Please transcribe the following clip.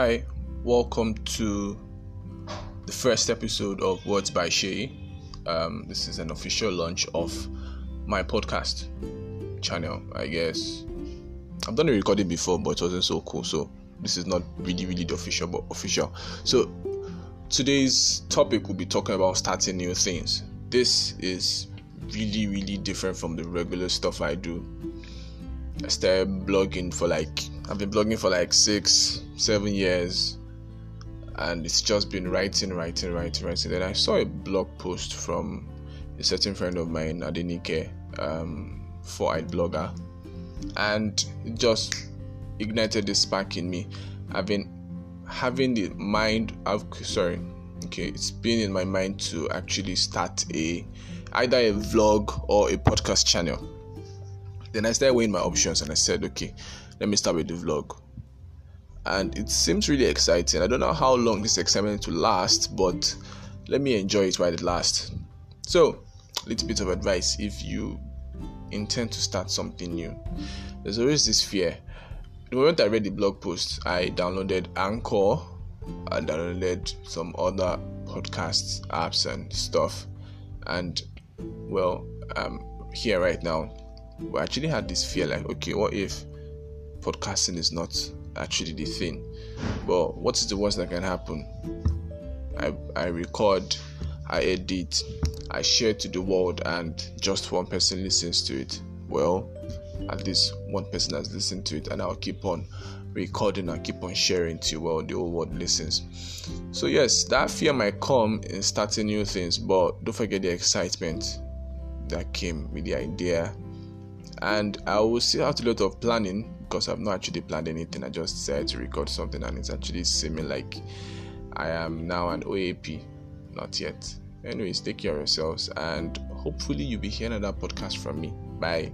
Hi, welcome to the first episode of Words by Shay. Um, this is an official launch of my podcast channel, I guess. I've done a recording before, but it wasn't so cool, so this is not really, really the official, but official. So today's topic will be talking about starting new things. This is really, really different from the regular stuff I do. I started blogging for like I've been blogging for like six, seven years, and it's just been writing, writing, writing, writing. Then I saw a blog post from a certain friend of mine, Adenike, um, four-eyed blogger, and it just ignited this spark in me. I've been having the mind. I've sorry, okay, it's been in my mind to actually start a either a vlog or a podcast channel. Then I started weighing my options and I said, okay, let me start with the vlog. And it seems really exciting. I don't know how long this excitement will last, but let me enjoy it while it lasts. So, a little bit of advice if you intend to start something new. There's always this fear. The moment I read the blog post, I downloaded Anchor, I downloaded some other podcasts, apps, and stuff. And well, I'm here right now. We actually had this fear like, okay, what if podcasting is not actually the thing? But what is the worst that can happen? I, I record, I edit, I share to the world, and just one person listens to it. Well, at least one person has listened to it, and I'll keep on recording and keep on sharing to well the whole world listens. So yes, that fear might come in starting new things, but don't forget the excitement that came with the idea. And I will still have a lot of planning because I've not actually planned anything. I just said to record something and it's actually seeming like I am now an OAP. Not yet. Anyways, take care of yourselves and hopefully you'll be hearing another podcast from me. Bye.